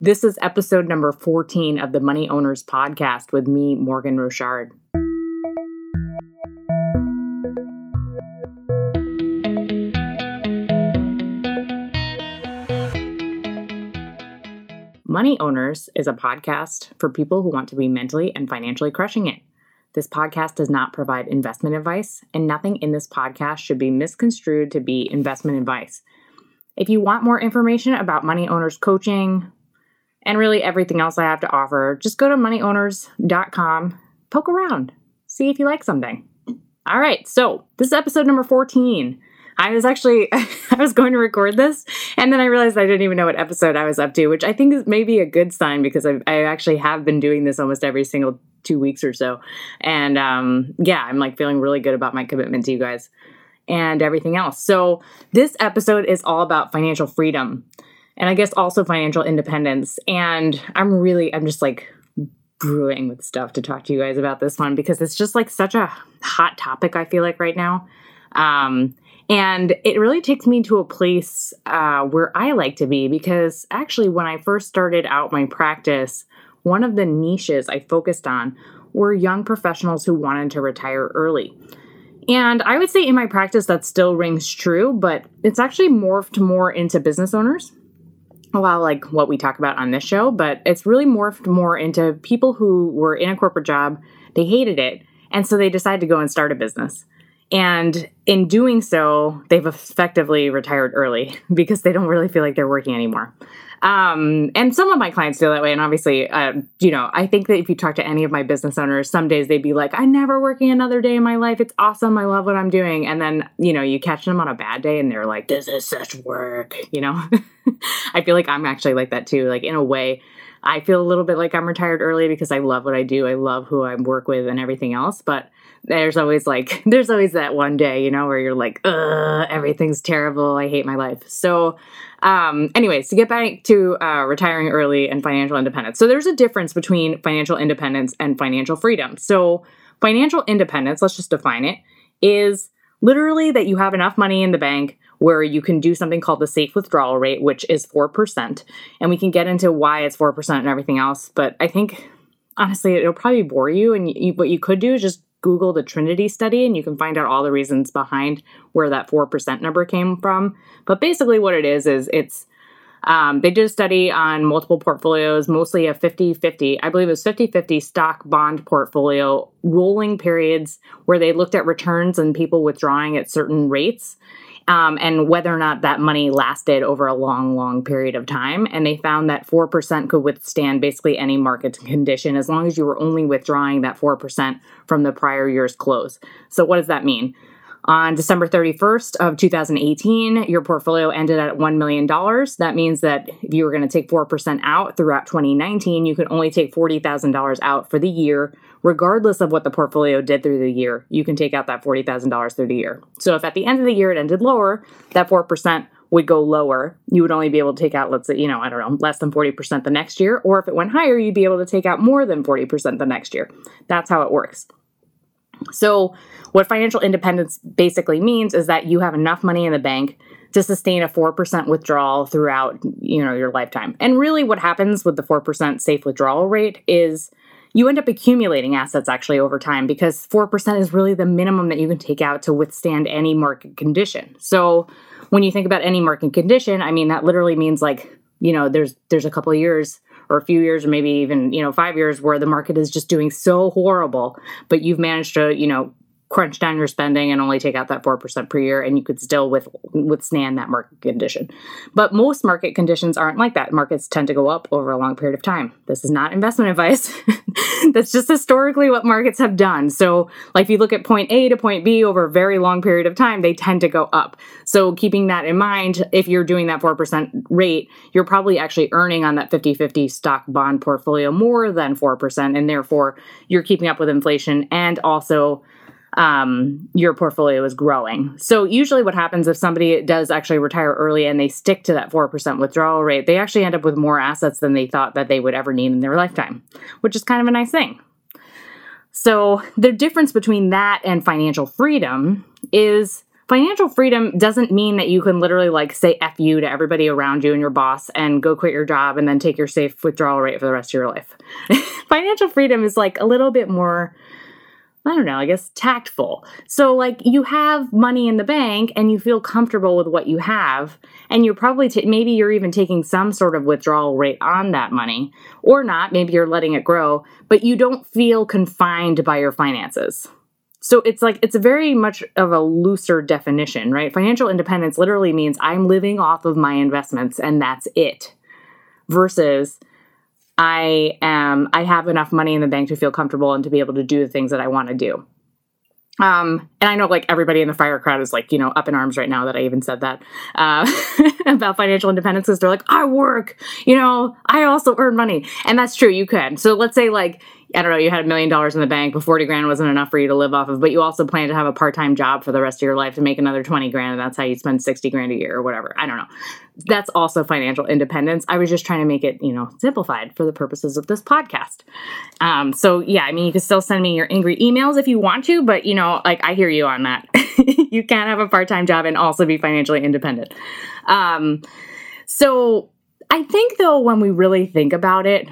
This is episode number 14 of the Money Owners Podcast with me, Morgan Rochard. Money Owners is a podcast for people who want to be mentally and financially crushing it. This podcast does not provide investment advice, and nothing in this podcast should be misconstrued to be investment advice. If you want more information about Money Owners coaching, and really everything else I have to offer, just go to moneyowners.com, poke around, see if you like something. All right, so this is episode number 14. I was actually I was going to record this and then I realized I didn't even know what episode I was up to, which I think is maybe a good sign because I, I actually have been doing this almost every single two weeks or so. And um, yeah, I'm like feeling really good about my commitment to you guys and everything else. So this episode is all about financial freedom and I guess also financial independence. And I'm really, I'm just like brewing with stuff to talk to you guys about this one because it's just like such a hot topic, I feel like right now. Um, and it really takes me to a place uh, where I like to be because actually, when I first started out my practice, one of the niches I focused on were young professionals who wanted to retire early. And I would say in my practice that still rings true, but it's actually morphed more into business owners a lot like what we talk about on this show, but it's really morphed more into people who were in a corporate job, they hated it, and so they decided to go and start a business. And in doing so, they've effectively retired early because they don't really feel like they're working anymore. Um, and some of my clients feel that way. And obviously, uh, you know, I think that if you talk to any of my business owners, some days they'd be like, I'm never working another day in my life. It's awesome. I love what I'm doing. And then, you know, you catch them on a bad day and they're like, this is such work, you know? I feel like I'm actually like that too. Like, in a way, I feel a little bit like I'm retired early because I love what I do. I love who I work with and everything else. But there's always like there's always that one day you know where you're like Ugh, everything's terrible i hate my life so um anyways to get back to uh, retiring early and financial independence so there's a difference between financial independence and financial freedom so financial independence let's just define it is literally that you have enough money in the bank where you can do something called the safe withdrawal rate which is 4% and we can get into why it's 4% and everything else but i think honestly it'll probably bore you. And you, what you could do is just Google the Trinity study and you can find out all the reasons behind where that 4% number came from. But basically, what it is, is it's um, they did a study on multiple portfolios, mostly a 50 50, I believe it was 50 50 stock bond portfolio, rolling periods where they looked at returns and people withdrawing at certain rates um, and whether or not that money lasted over a long, long period of time. And they found that 4% could withstand basically any market condition as long as you were only withdrawing that 4% from the prior year's close. So, what does that mean? On December 31st of 2018, your portfolio ended at $1 million. That means that if you were going to take 4% out throughout 2019, you could only take $40,000 out for the year, regardless of what the portfolio did through the year. You can take out that $40,000 through the year. So if at the end of the year it ended lower, that 4% would go lower. You would only be able to take out, let's say, you know, I don't know, less than 40% the next year. Or if it went higher, you'd be able to take out more than 40% the next year. That's how it works. So, what financial independence basically means is that you have enough money in the bank to sustain a 4% withdrawal throughout, you know, your lifetime. And really what happens with the 4% safe withdrawal rate is you end up accumulating assets actually over time because 4% is really the minimum that you can take out to withstand any market condition. So, when you think about any market condition, I mean that literally means like, you know, there's there's a couple of years or a few years or maybe even you know five years where the market is just doing so horrible but you've managed to you know crunch down your spending and only take out that 4% per year and you could still with, withstand that market condition. But most market conditions aren't like that. Markets tend to go up over a long period of time. This is not investment advice. That's just historically what markets have done. So, like if you look at point A to point B over a very long period of time, they tend to go up. So, keeping that in mind, if you're doing that 4% rate, you're probably actually earning on that 50-50 stock bond portfolio more than 4% and therefore you're keeping up with inflation and also um, your portfolio is growing. So, usually, what happens if somebody does actually retire early and they stick to that 4% withdrawal rate, they actually end up with more assets than they thought that they would ever need in their lifetime, which is kind of a nice thing. So, the difference between that and financial freedom is financial freedom doesn't mean that you can literally like say F you to everybody around you and your boss and go quit your job and then take your safe withdrawal rate for the rest of your life. financial freedom is like a little bit more I don't know, I guess tactful. So, like, you have money in the bank and you feel comfortable with what you have, and you're probably, t- maybe you're even taking some sort of withdrawal rate on that money, or not, maybe you're letting it grow, but you don't feel confined by your finances. So it's like it's very much of a looser definition, right? Financial independence literally means I'm living off of my investments and that's it. Versus I am I have enough money in the bank to feel comfortable and to be able to do the things that I want to do. Um, and I know like everybody in the fire crowd is like, you know, up in arms right now that I even said that uh, about financial independence because they're like, I work, you know, I also earn money. And that's true, you can. So let's say like I don't know, you had a million dollars in the bank, but 40 grand wasn't enough for you to live off of, but you also plan to have a part time job for the rest of your life to make another 20 grand, and that's how you spend 60 grand a year or whatever. I don't know. That's also financial independence. I was just trying to make it, you know, simplified for the purposes of this podcast. Um, so, yeah, I mean, you can still send me your angry emails if you want to, but, you know, like I hear you on that. you can't have a part time job and also be financially independent. Um, so, I think though, when we really think about it,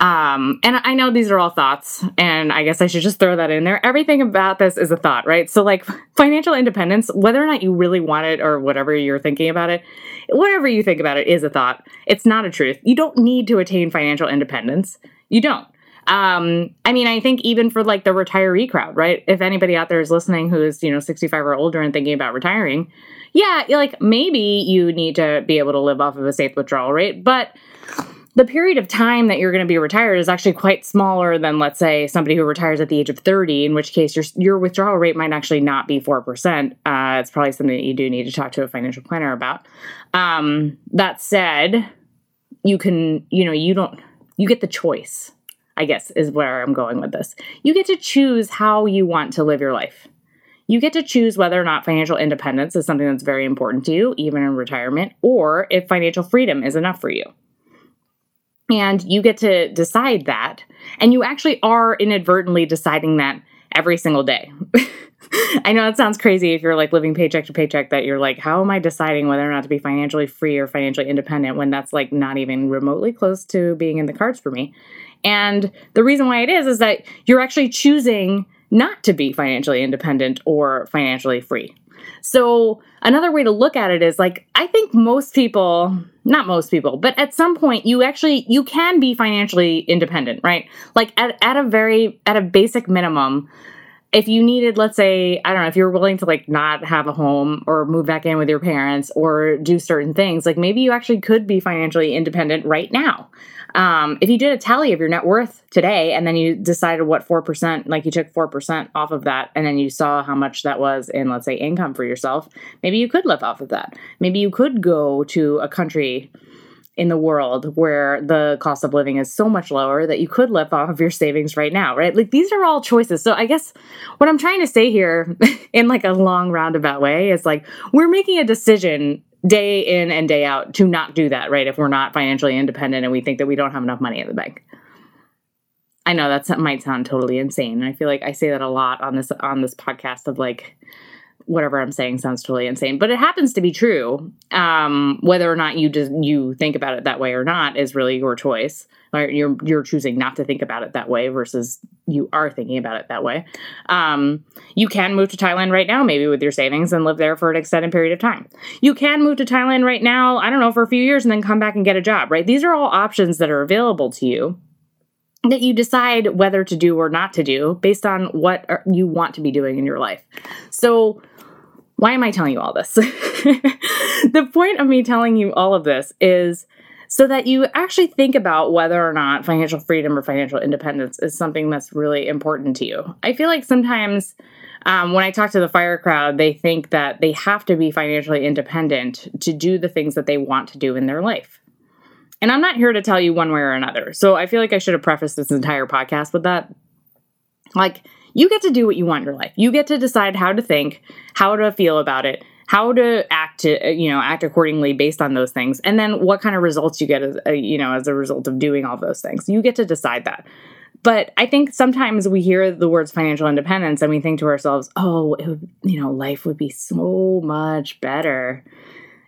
um, and I know these are all thoughts, and I guess I should just throw that in there. Everything about this is a thought, right? So, like financial independence, whether or not you really want it or whatever you're thinking about it, whatever you think about it is a thought. It's not a truth. You don't need to attain financial independence. You don't. Um, I mean, I think even for like the retiree crowd, right? If anybody out there is listening who is, you know, 65 or older and thinking about retiring, yeah, like maybe you need to be able to live off of a safe withdrawal rate, but the period of time that you're going to be retired is actually quite smaller than let's say somebody who retires at the age of 30 in which case your your withdrawal rate might actually not be 4% uh, it's probably something that you do need to talk to a financial planner about. Um, that said you can you know you don't you get the choice i guess is where i'm going with this you get to choose how you want to live your life you get to choose whether or not financial independence is something that's very important to you even in retirement or if financial freedom is enough for you and you get to decide that. And you actually are inadvertently deciding that every single day. I know that sounds crazy if you're like living paycheck to paycheck, that you're like, how am I deciding whether or not to be financially free or financially independent when that's like not even remotely close to being in the cards for me? And the reason why it is, is that you're actually choosing not to be financially independent or financially free. So, another way to look at it is like, I think most people, not most people, but at some point you actually you can be financially independent, right? Like at, at a very at a basic minimum, if you needed, let's say, I don't know, if you're willing to like not have a home or move back in with your parents or do certain things, like maybe you actually could be financially independent right now. Um, if you did a tally of your net worth today and then you decided what 4%, like you took 4% off of that and then you saw how much that was in, let's say, income for yourself, maybe you could live off of that. Maybe you could go to a country in the world where the cost of living is so much lower that you could live off of your savings right now, right? Like these are all choices. So I guess what I'm trying to say here in like a long roundabout way is like we're making a decision day in and day out to not do that, right? If we're not financially independent and we think that we don't have enough money in the bank. I know that might sound totally insane. I feel like I say that a lot on this on this podcast of like whatever I'm saying sounds totally insane, but it happens to be true. Um, whether or not you just you think about it that way or not is really your choice. Or you're you're choosing not to think about it that way versus you are thinking about it that way. Um, you can move to Thailand right now, maybe with your savings, and live there for an extended period of time. You can move to Thailand right now, I don't know, for a few years, and then come back and get a job. Right? These are all options that are available to you that you decide whether to do or not to do based on what you want to be doing in your life. So why am I telling you all this? the point of me telling you all of this is so that you actually think about whether or not financial freedom or financial independence is something that's really important to you. I feel like sometimes um, when I talk to the fire crowd, they think that they have to be financially independent to do the things that they want to do in their life. And I'm not here to tell you one way or another. So I feel like I should have prefaced this entire podcast with that. Like, you get to do what you want in your life. You get to decide how to think, how to feel about it, how to act to, uh, you know act accordingly based on those things. And then what kind of results you get as uh, you know as a result of doing all those things. You get to decide that. But I think sometimes we hear the words financial independence and we think to ourselves, oh, would, you know, life would be so much better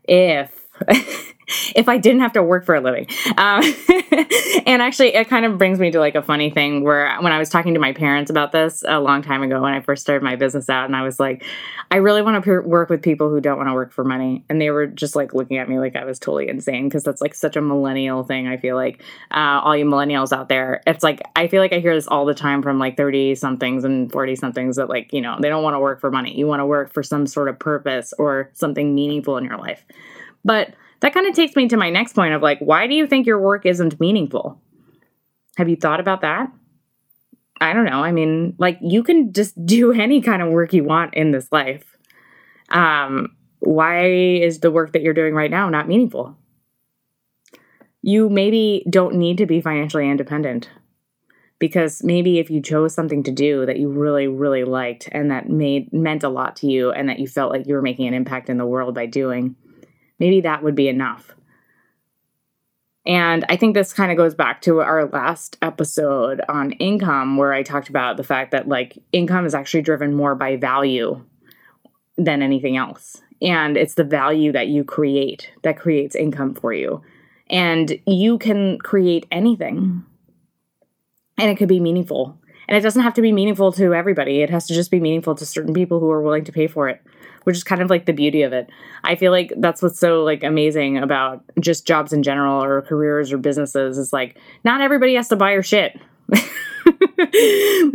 if if I didn't have to work for a living. Um, and actually, it kind of brings me to like a funny thing where when I was talking to my parents about this a long time ago when I first started my business out, and I was like, I really want to work with people who don't want to work for money. And they were just like looking at me like I was totally insane because that's like such a millennial thing. I feel like uh, all you millennials out there, it's like, I feel like I hear this all the time from like 30 somethings and 40 somethings that like, you know, they don't want to work for money. You want to work for some sort of purpose or something meaningful in your life. But that kind of takes me to my next point of like, why do you think your work isn't meaningful? Have you thought about that? I don't know. I mean, like you can just do any kind of work you want in this life. Um, why is the work that you're doing right now not meaningful? You maybe don't need to be financially independent because maybe if you chose something to do that you really really liked and that made meant a lot to you and that you felt like you were making an impact in the world by doing Maybe that would be enough. And I think this kind of goes back to our last episode on income, where I talked about the fact that like income is actually driven more by value than anything else. And it's the value that you create that creates income for you. And you can create anything, and it could be meaningful. And it doesn't have to be meaningful to everybody, it has to just be meaningful to certain people who are willing to pay for it which is kind of like the beauty of it. I feel like that's what's so like amazing about just jobs in general or careers or businesses is like not everybody has to buy your shit.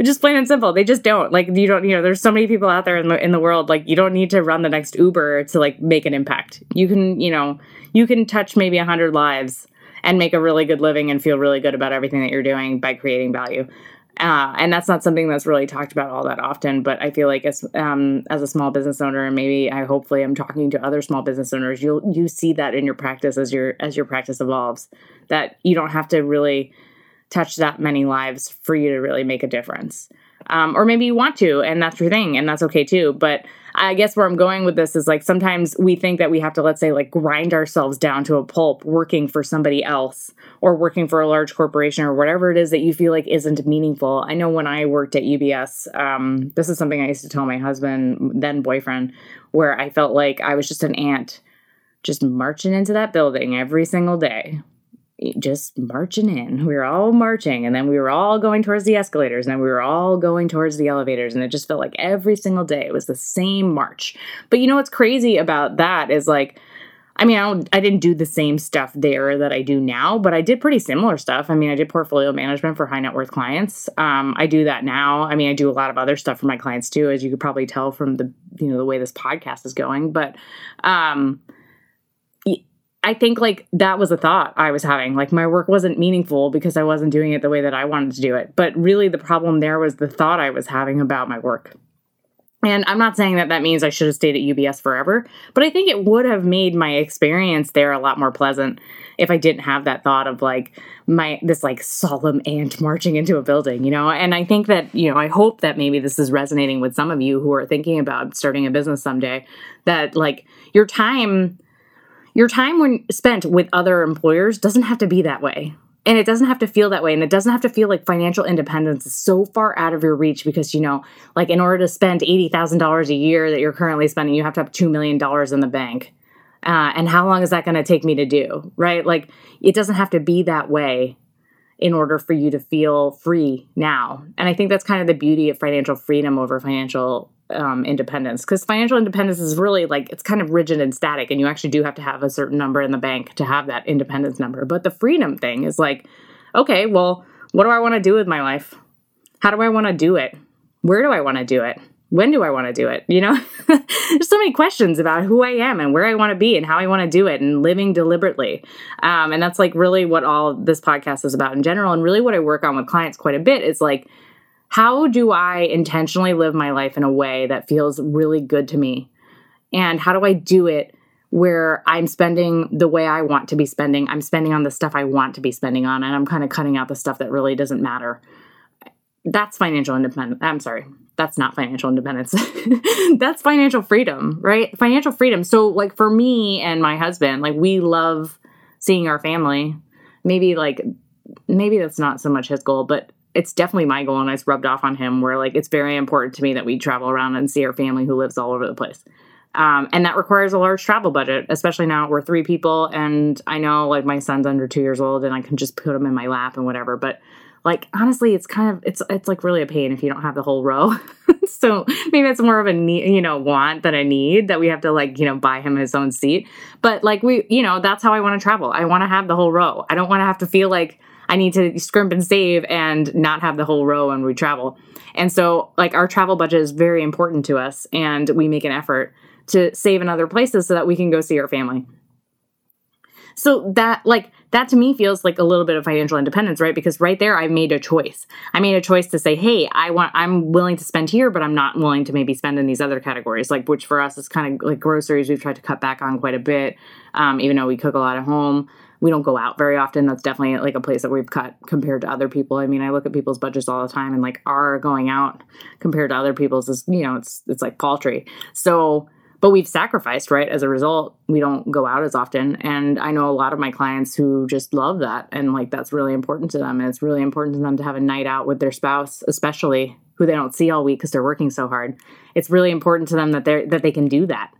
just plain and simple. They just don't. Like you don't, you know, there's so many people out there in the in the world like you don't need to run the next Uber to like make an impact. You can, you know, you can touch maybe a 100 lives and make a really good living and feel really good about everything that you're doing by creating value. Uh, and that's not something that's really talked about all that often. But I feel like as um, as a small business owner, and maybe I hopefully I'm talking to other small business owners, you'll you see that in your practice as your as your practice evolves. That you don't have to really touch that many lives for you to really make a difference. Um, or maybe you want to, and that's your thing, and that's okay too. But I guess where I'm going with this is like sometimes we think that we have to, let's say, like grind ourselves down to a pulp working for somebody else or working for a large corporation or whatever it is that you feel like isn't meaningful. I know when I worked at UBS, um, this is something I used to tell my husband, then boyfriend, where I felt like I was just an ant just marching into that building every single day just marching in. We were all marching, and then we were all going towards the escalators, and then we were all going towards the elevators, and it just felt like every single day it was the same march. But you know what's crazy about that is like, I mean, I, I didn't do the same stuff there that I do now, but I did pretty similar stuff. I mean, I did portfolio management for high net worth clients. Um, I do that now. I mean, I do a lot of other stuff for my clients too, as you could probably tell from the you know the way this podcast is going. But um, I think like that was a thought I was having. Like my work wasn't meaningful because I wasn't doing it the way that I wanted to do it. But really, the problem there was the thought I was having about my work. And I'm not saying that that means I should have stayed at UBS forever, but I think it would have made my experience there a lot more pleasant if I didn't have that thought of like my this like solemn ant marching into a building, you know? And I think that, you know, I hope that maybe this is resonating with some of you who are thinking about starting a business someday that like your time your time when spent with other employers doesn't have to be that way. And it doesn't have to feel that way. And it doesn't have to feel like financial independence is so far out of your reach because, you know, like in order to spend $80,000 a year that you're currently spending, you have to have $2 million in the bank. Uh, and how long is that going to take me to do? Right? Like it doesn't have to be that way in order for you to feel free now. And I think that's kind of the beauty of financial freedom over financial um, independence because financial independence is really like it's kind of rigid and static and you actually do have to have a certain number in the bank to have that independence number. But the freedom thing is like okay well what do i want to do with my life? How do i want to do it? Where do i want to do it? When do i want to do it? You know? There's so many questions about who i am and where i want to be and how i want to do it and living deliberately. Um, and that's like really what all this podcast is about in general and really what i work on with clients quite a bit is like how do I intentionally live my life in a way that feels really good to me? And how do I do it where I'm spending the way I want to be spending? I'm spending on the stuff I want to be spending on, and I'm kind of cutting out the stuff that really doesn't matter. That's financial independence. I'm sorry. That's not financial independence. that's financial freedom, right? Financial freedom. So, like for me and my husband, like we love seeing our family. Maybe like maybe that's not so much his goal, but it's definitely my goal and it's rubbed off on him where like it's very important to me that we travel around and see our family who lives all over the place. Um, and that requires a large travel budget, especially now we're three people. And I know like my son's under two years old and I can just put him in my lap and whatever. But like honestly, it's kind of it's it's like really a pain if you don't have the whole row. so maybe it's more of a need, you know, want than a need that we have to like you know buy him his own seat. But like we, you know, that's how I want to travel. I want to have the whole row. I don't want to have to feel like I need to scrimp and save and not have the whole row when we travel. And so like our travel budget is very important to us, and we make an effort to save in other places so that we can go see our family. So that like that to me feels like a little bit of financial independence, right? Because right there I made a choice. I made a choice to say, "Hey, I want I'm willing to spend here, but I'm not willing to maybe spend in these other categories." Like which for us is kind of like groceries we've tried to cut back on quite a bit. Um, even though we cook a lot at home, we don't go out very often. That's definitely like a place that we've cut compared to other people. I mean, I look at people's budgets all the time and like our going out compared to other people's is, you know, it's it's like paltry. So but we've sacrificed, right? As a result, we don't go out as often. And I know a lot of my clients who just love that. And like that's really important to them. And it's really important to them to have a night out with their spouse, especially who they don't see all week because they're working so hard. It's really important to them that they're that they can do that.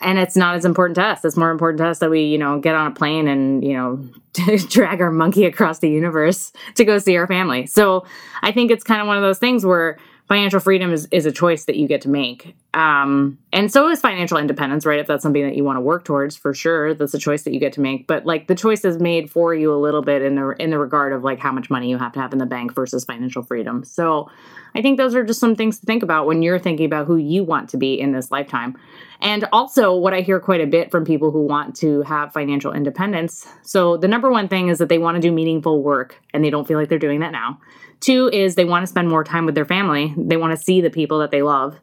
And it's not as important to us. It's more important to us that we, you know, get on a plane and, you know, drag our monkey across the universe to go see our family. So I think it's kind of one of those things where financial freedom is, is a choice that you get to make. Um, and so is financial independence, right? If that's something that you want to work towards, for sure, that's a choice that you get to make. But like the choice is made for you a little bit in the in the regard of like how much money you have to have in the bank versus financial freedom. So I think those are just some things to think about when you're thinking about who you want to be in this lifetime. And also, what I hear quite a bit from people who want to have financial independence. So, the number one thing is that they want to do meaningful work and they don't feel like they're doing that now. Two is they want to spend more time with their family. They want to see the people that they love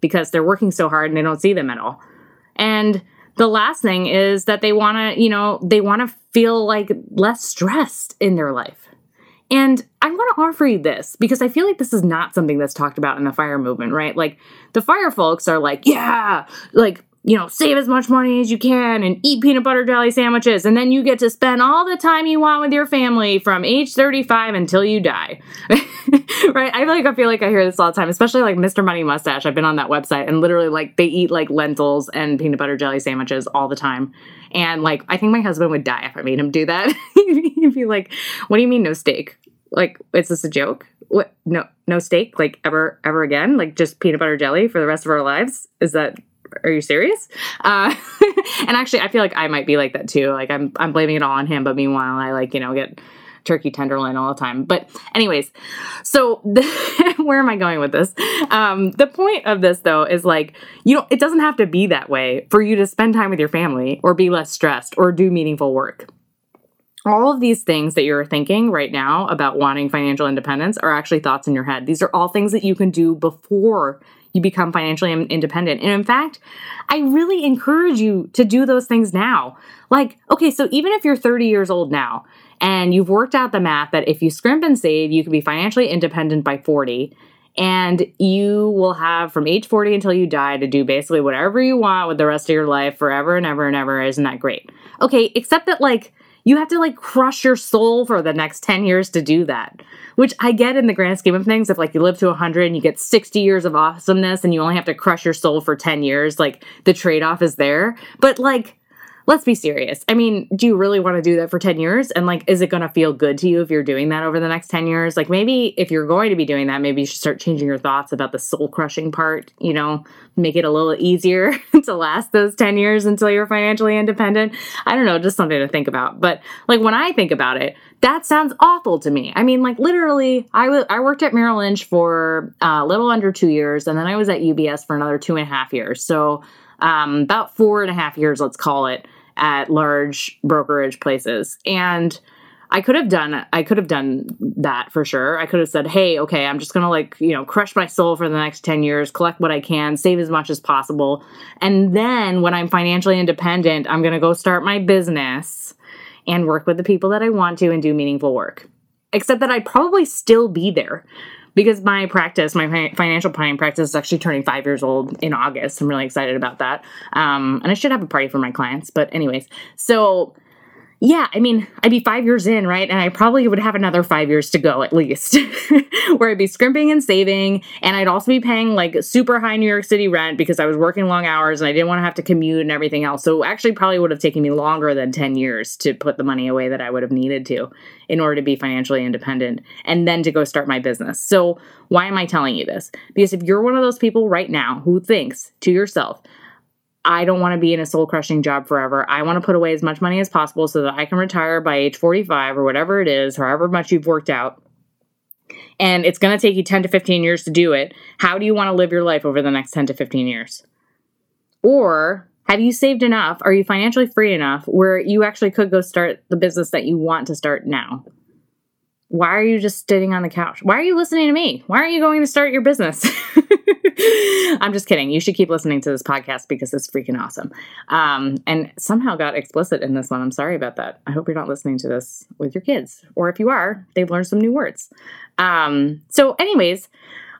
because they're working so hard and they don't see them at all. And the last thing is that they want to, you know, they want to feel like less stressed in their life. And I want to offer you this because I feel like this is not something that's talked about in the fire movement, right? Like the fire folks are like, yeah, like you know, save as much money as you can and eat peanut butter jelly sandwiches. And then you get to spend all the time you want with your family from age 35 until you die. right? I feel like I feel like I hear this all the time, especially like Mr. Money Mustache. I've been on that website and literally like they eat like lentils and peanut butter jelly sandwiches all the time. And like I think my husband would die if I made him do that. He'd be like, What do you mean no steak? Like, is this a joke? What no no steak? Like ever ever again? Like just peanut butter jelly for the rest of our lives? Is that are you serious? Uh, and actually, I feel like I might be like that too. Like I'm, I'm blaming it all on him, but meanwhile, I like you know get turkey tenderloin all the time. But anyways, so where am I going with this? Um, the point of this though is like you know it doesn't have to be that way for you to spend time with your family or be less stressed or do meaningful work. All of these things that you're thinking right now about wanting financial independence are actually thoughts in your head. These are all things that you can do before you become financially independent. And in fact, I really encourage you to do those things now. Like, okay, so even if you're 30 years old now and you've worked out the math that if you scrimp and save, you can be financially independent by 40 and you will have from age 40 until you die to do basically whatever you want with the rest of your life forever and ever and ever. Isn't that great? Okay, except that like you have to like crush your soul for the next 10 years to do that which i get in the grand scheme of things. If like you live to 100 and you get 60 years of awesomeness and you only have to crush your soul for 10 years like the trade-off is there. But like let's be serious. I mean, do you really want to do that for 10 years? And like, is it going to feel good to you if you're doing that over the next 10 years? Like, maybe if you're going to be doing that, maybe you should start changing your thoughts about the soul crushing part, you know, make it a little easier to last those 10 years until you're financially independent. I don't know, just something to think about. But like, when I think about it, that sounds awful to me. I mean, like literally, I, w- I worked at Merrill Lynch for uh, a little under two years, and then I was at UBS for another two and a half years. So um, about four and a half years, let's call it at large brokerage places. And I could have done I could have done that for sure. I could have said, "Hey, okay, I'm just going to like, you know, crush my soul for the next 10 years, collect what I can, save as much as possible. And then when I'm financially independent, I'm going to go start my business and work with the people that I want to and do meaningful work." Except that I'd probably still be there because my practice, my financial planning practice, is actually turning five years old in August. I'm really excited about that. Um, and I should have a party for my clients. But, anyways, so yeah, I mean, I'd be five years in, right? And I probably would have another five years to go at least, where I'd be scrimping and saving. And I'd also be paying like super high New York City rent because I was working long hours and I didn't want to have to commute and everything else. So actually, probably would have taken me longer than 10 years to put the money away that I would have needed to in order to be financially independent and then to go start my business. So, why am I telling you this? Because if you're one of those people right now who thinks to yourself, I don't want to be in a soul crushing job forever. I want to put away as much money as possible so that I can retire by age 45 or whatever it is, however much you've worked out. And it's going to take you 10 to 15 years to do it. How do you want to live your life over the next 10 to 15 years? Or have you saved enough? Are you financially free enough where you actually could go start the business that you want to start now? Why are you just sitting on the couch? Why are you listening to me? Why aren't you going to start your business? I'm just kidding. You should keep listening to this podcast because it's freaking awesome. Um, and somehow got explicit in this one. I'm sorry about that. I hope you're not listening to this with your kids, or if you are, they've learned some new words. Um, so, anyways,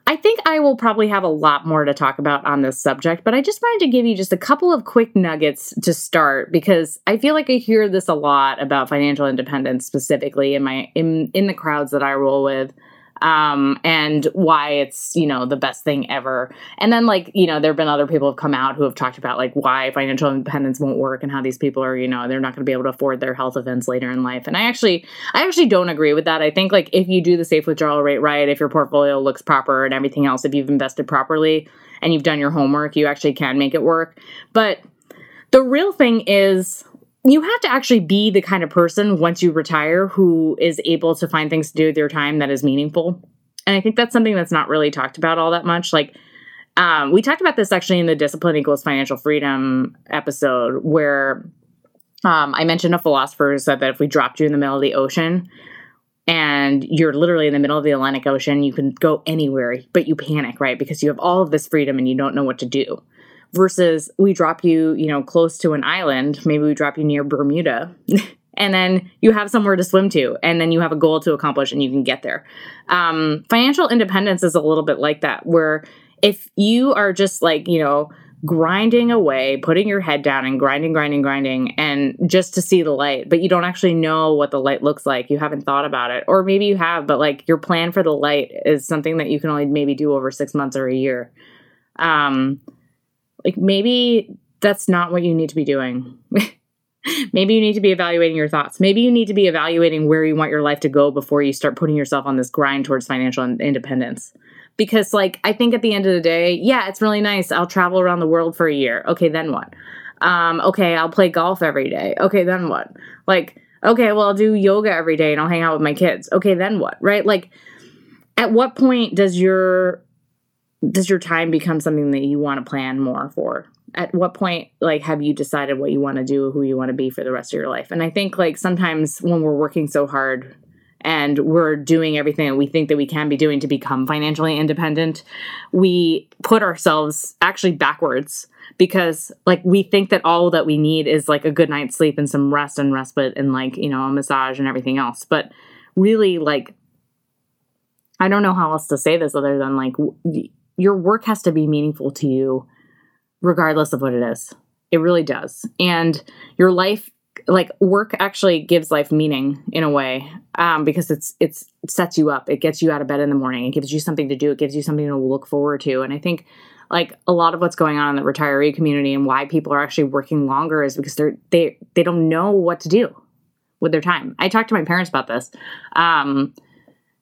I think I will probably have a lot more to talk about on this subject, but I just wanted to give you just a couple of quick nuggets to start because I feel like I hear this a lot about financial independence specifically in my in in the crowds that I roll with um, and why it's you know the best thing ever. And then like you know there have been other people have come out who have talked about like why financial independence won't work and how these people are you know they're not going to be able to afford their health events later in life. And I actually I actually don't agree with that. I think like if you do the safe withdrawal rate right, if your portfolio looks proper and everything else, if you've invested properly and you've done your homework, you actually can make it work. But the real thing is you have to actually be the kind of person once you retire who is able to find things to do with your time that is meaningful. And I think that's something that's not really talked about all that much. Like, um, we talked about this actually in the Discipline Equals Financial Freedom episode, where um, I mentioned a philosopher who said that if we dropped you in the middle of the ocean and you're literally in the middle of the Atlantic Ocean, you can go anywhere, but you panic, right? Because you have all of this freedom and you don't know what to do versus we drop you, you know, close to an island, maybe we drop you near Bermuda. and then you have somewhere to swim to, and then you have a goal to accomplish, and you can get there. Um, financial independence is a little bit like that, where if you are just like, you know, grinding away, putting your head down and grinding, grinding, grinding, and just to see the light, but you don't actually know what the light looks like. You haven't thought about it. Or maybe you have, but like your plan for the light is something that you can only maybe do over six months or a year. Um, like maybe that's not what you need to be doing. maybe you need to be evaluating your thoughts. Maybe you need to be evaluating where you want your life to go before you start putting yourself on this grind towards financial independence. Because, like, I think at the end of the day, yeah, it's really nice. I'll travel around the world for a year. Okay, then what? Um, okay, I'll play golf every day. Okay, then what? Like, okay, well, I'll do yoga every day and I'll hang out with my kids. Okay, then what? Right? Like, at what point does your does your time become something that you want to plan more for? At what point, like, have you decided what you want to do, who you want to be for the rest of your life? And I think, like, sometimes when we're working so hard and we're doing everything that we think that we can be doing to become financially independent, we put ourselves actually backwards because, like, we think that all that we need is like a good night's sleep and some rest and respite and, like, you know, a massage and everything else. But really, like, I don't know how else to say this other than like your work has to be meaningful to you regardless of what it is. It really does. And your life like work actually gives life meaning in a way um, because it's it's it sets you up. It gets you out of bed in the morning. It gives you something to do. It gives you something to look forward to. And i think like a lot of what's going on in the retiree community and why people are actually working longer is because they're they they don't know what to do with their time. I talked to my parents about this. Um,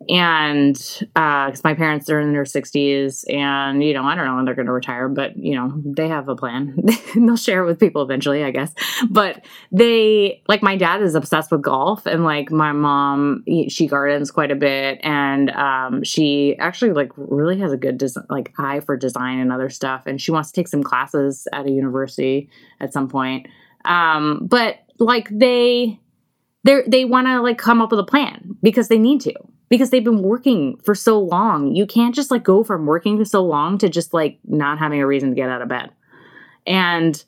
and because uh, my parents are in their 60s and you know i don't know when they're going to retire but you know they have a plan. They'll share it with people eventually i guess. But they like my dad is obsessed with golf and like my mom she gardens quite a bit and um, she actually like really has a good des- like eye for design and other stuff. And she wants to take some classes at a university at some point. Um, but like they they they want to like come up with a plan because they need to because they've been working for so long. You can't just like go from working for so long to just like not having a reason to get out of bed. And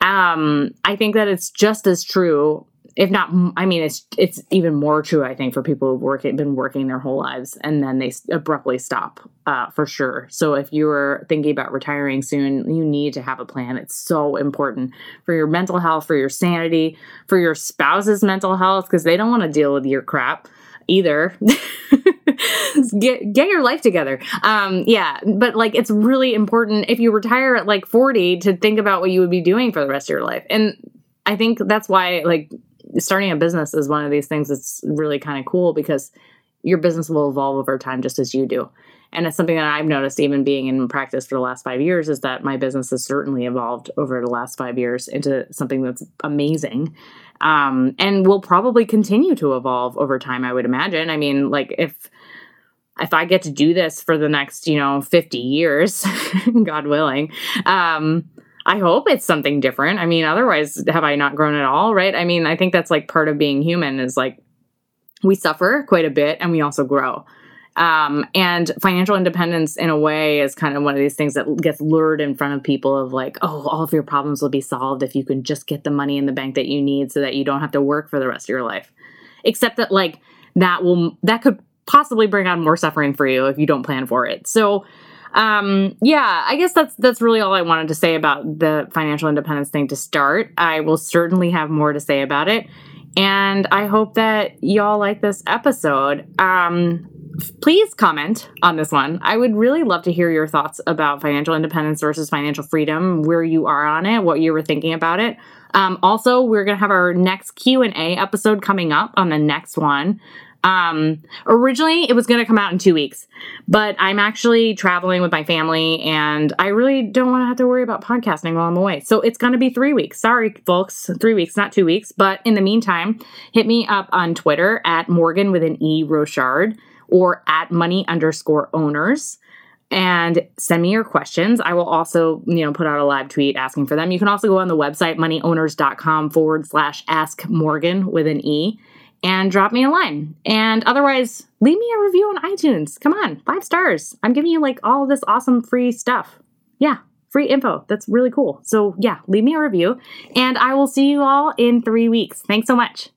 um I think that it's just as true if not, I mean, it's it's even more true, I think, for people who've work, been working their whole lives and then they abruptly stop, uh, for sure. So if you're thinking about retiring soon, you need to have a plan. It's so important for your mental health, for your sanity, for your spouse's mental health, because they don't want to deal with your crap either. get get your life together. Um, yeah, but like it's really important if you retire at like 40 to think about what you would be doing for the rest of your life. And I think that's why like starting a business is one of these things that's really kind of cool because your business will evolve over time just as you do. And it's something that I've noticed even being in practice for the last five years is that my business has certainly evolved over the last five years into something that's amazing. Um, and will probably continue to evolve over time, I would imagine. I mean, like if if I get to do this for the next, you know, 50 years, God willing, um, I hope it's something different. I mean, otherwise, have I not grown at all? Right. I mean, I think that's like part of being human is like we suffer quite a bit and we also grow. Um, and financial independence, in a way, is kind of one of these things that gets lured in front of people of like, oh, all of your problems will be solved if you can just get the money in the bank that you need so that you don't have to work for the rest of your life. Except that, like, that will, that could possibly bring on more suffering for you if you don't plan for it. So, um, yeah, I guess that's that's really all I wanted to say about the financial independence thing to start. I will certainly have more to say about it, and I hope that y'all like this episode. Um, please comment on this one. I would really love to hear your thoughts about financial independence versus financial freedom, where you are on it, what you were thinking about it. Um, also, we're gonna have our next Q and A episode coming up on the next one. Um, originally, it was going to come out in two weeks, but I'm actually traveling with my family and I really don't want to have to worry about podcasting while I'm away. So it's going to be three weeks. Sorry, folks, three weeks, not two weeks. But in the meantime, hit me up on Twitter at Morgan with an E Rochard or at money underscore owners and send me your questions. I will also, you know, put out a live tweet asking for them. You can also go on the website moneyowners.com forward slash ask Morgan with an E and drop me a line. And otherwise, leave me a review on iTunes. Come on, five stars. I'm giving you like all this awesome free stuff. Yeah, free info. That's really cool. So, yeah, leave me a review, and I will see you all in three weeks. Thanks so much.